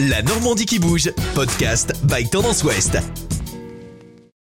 La Normandie qui bouge, podcast by Tendance Ouest.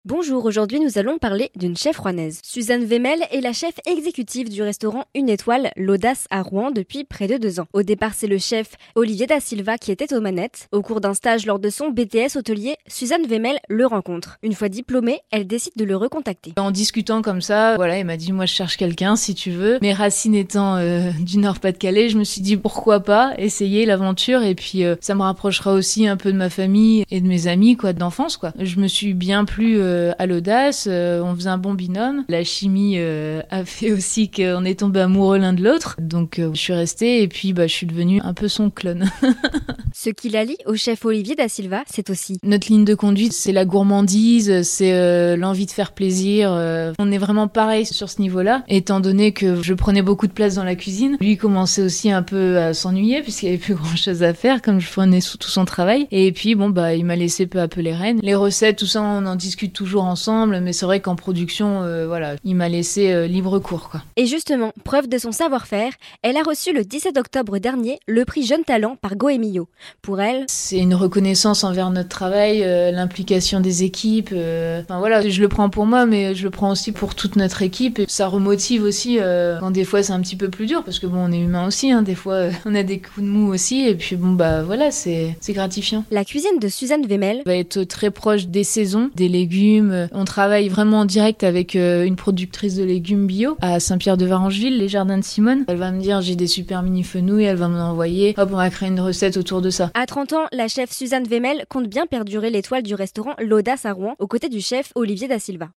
Bonjour, aujourd'hui nous allons parler d'une chef rouennaise. Suzanne Wemel est la chef exécutive du restaurant Une Étoile, l'Audace à Rouen depuis près de deux ans. Au départ, c'est le chef Olivier Da Silva qui était aux manettes. Au cours d'un stage lors de son BTS hôtelier, Suzanne Wemel le rencontre. Une fois diplômée, elle décide de le recontacter. En discutant comme ça, voilà, il m'a dit moi je cherche quelqu'un si tu veux. Mes racines étant euh, du Nord-Pas-de-Calais, je me suis dit pourquoi pas essayer l'aventure et puis euh, ça me rapprochera aussi un peu de ma famille et de mes amis quoi d'enfance quoi. Je me suis bien plus euh, à l'audace, euh, on faisait un bon binôme. La chimie euh, a fait aussi qu'on est tombé amoureux l'un de l'autre. Donc je suis restée et puis bah, je suis devenue un peu son clone. Ce qui la lie au chef Olivier Da Silva, c'est aussi. Notre ligne de conduite, c'est la gourmandise, c'est l'envie de faire plaisir. on est vraiment pareil sur ce niveau-là, étant donné que je prenais beaucoup de place dans la cuisine. Lui commençait aussi un peu à s'ennuyer puisqu'il n'y avait plus grand-chose à faire, comme je prenais tout son travail. Et puis bon, bah il m'a laissé peu à peu les rênes. Les recettes, tout ça, on en discute toujours ensemble, mais c'est vrai qu'en production, euh, voilà, il m'a laissé euh, libre cours. Quoi. Et justement, preuve de son savoir-faire, elle a reçu le 17 octobre dernier le prix Jeune Talent par Goemio. Pour elle, c'est une reconnaissance envers notre travail, euh, l'implication des équipes. enfin voilà, je le prends pour moi, mais je le prends aussi pour toute notre équipe. Et ça remotive aussi quand des fois c'est un petit peu plus dur, parce que bon, on est humain aussi. Hein, des fois, on a des coups de mou aussi. Et puis bon, bah voilà, c'est gratifiant. La cuisine de Suzanne Wemel va être très proche des saisons, des légumes, on travaille vraiment en direct avec euh, une productrice de légumes bio à Saint-Pierre-de-Varangeville, les jardins de Simone. Elle va me dire j'ai des super mini fenouilles, elle va me l'envoyer. Hop, on va créer une recette autour de ça. À 30 ans, la chef Suzanne Wemel compte bien perdurer l'étoile du restaurant L'Audace à Rouen aux côtés du chef Olivier Da Silva.